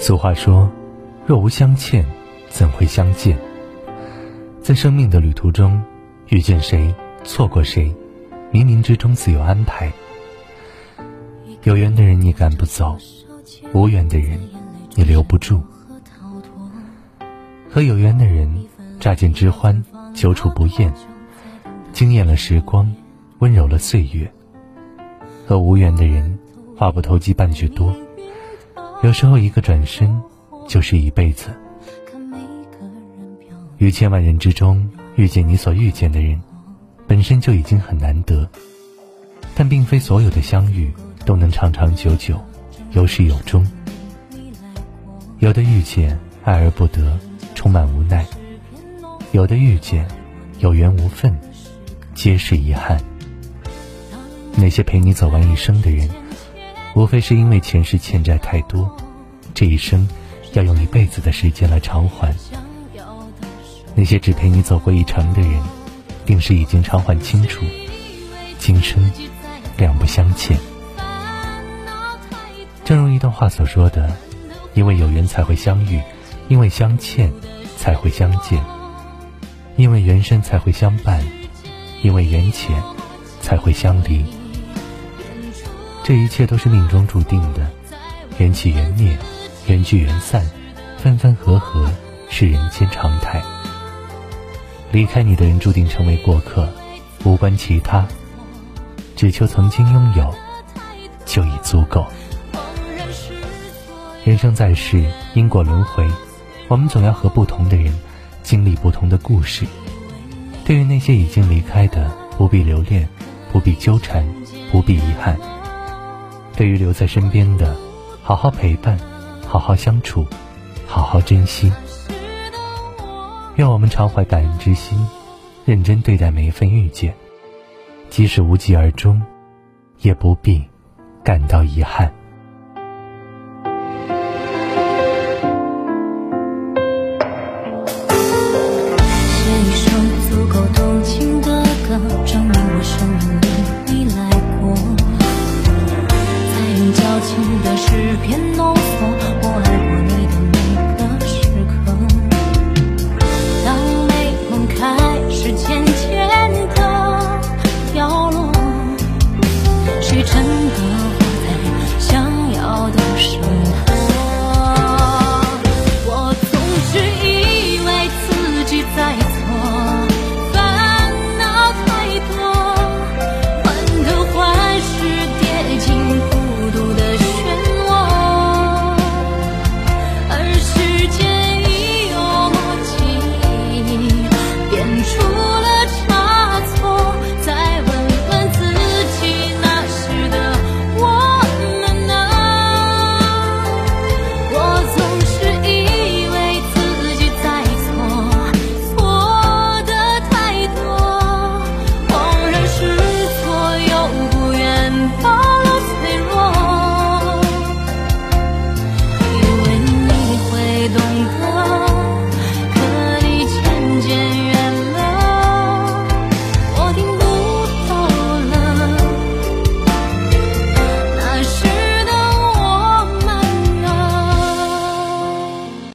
俗话说：“若无相欠，怎会相见？”在生命的旅途中，遇见谁，错过谁，冥冥之中自有安排。有缘的人你赶不走，无缘的人你留不住。和有缘的人乍见之欢，久处不厌，惊艳了时光，温柔了岁月；和无缘的人话不投机半句多。有时候，一个转身就是一辈子。于千万人之中遇见你所遇见的人，本身就已经很难得。但并非所有的相遇都能长长久久，有始有终。有的遇见爱而不得，充满无奈；有的遇见有缘无分，皆是遗憾。那些陪你走完一生的人。无非是因为前世欠债太多，这一生要用一辈子的时间来偿还。那些只陪你走过一程的人，定是已经偿还清楚，今生两不相欠。正如一段话所说的：“因为有缘才会相遇，因为相欠才会相见，因为缘深才会相伴，因为缘浅才会相离。”这一切都是命中注定的，缘起缘灭，缘聚缘散，分分合合是人间常态。离开你的人注定成为过客，无关其他，只求曾经拥有，就已足够。人生在世，因果轮回，我们总要和不同的人经历不同的故事。对于那些已经离开的，不必留恋，不必纠缠，不必遗憾。对于留在身边的，好好陪伴，好好相处，好好珍惜。愿我们常怀感恩之心，认真对待每一份遇见，即使无疾而终，也不必感到遗憾。变浓嗦，我爱过你的每个时刻。当美梦开始渐渐的凋落，谁真的？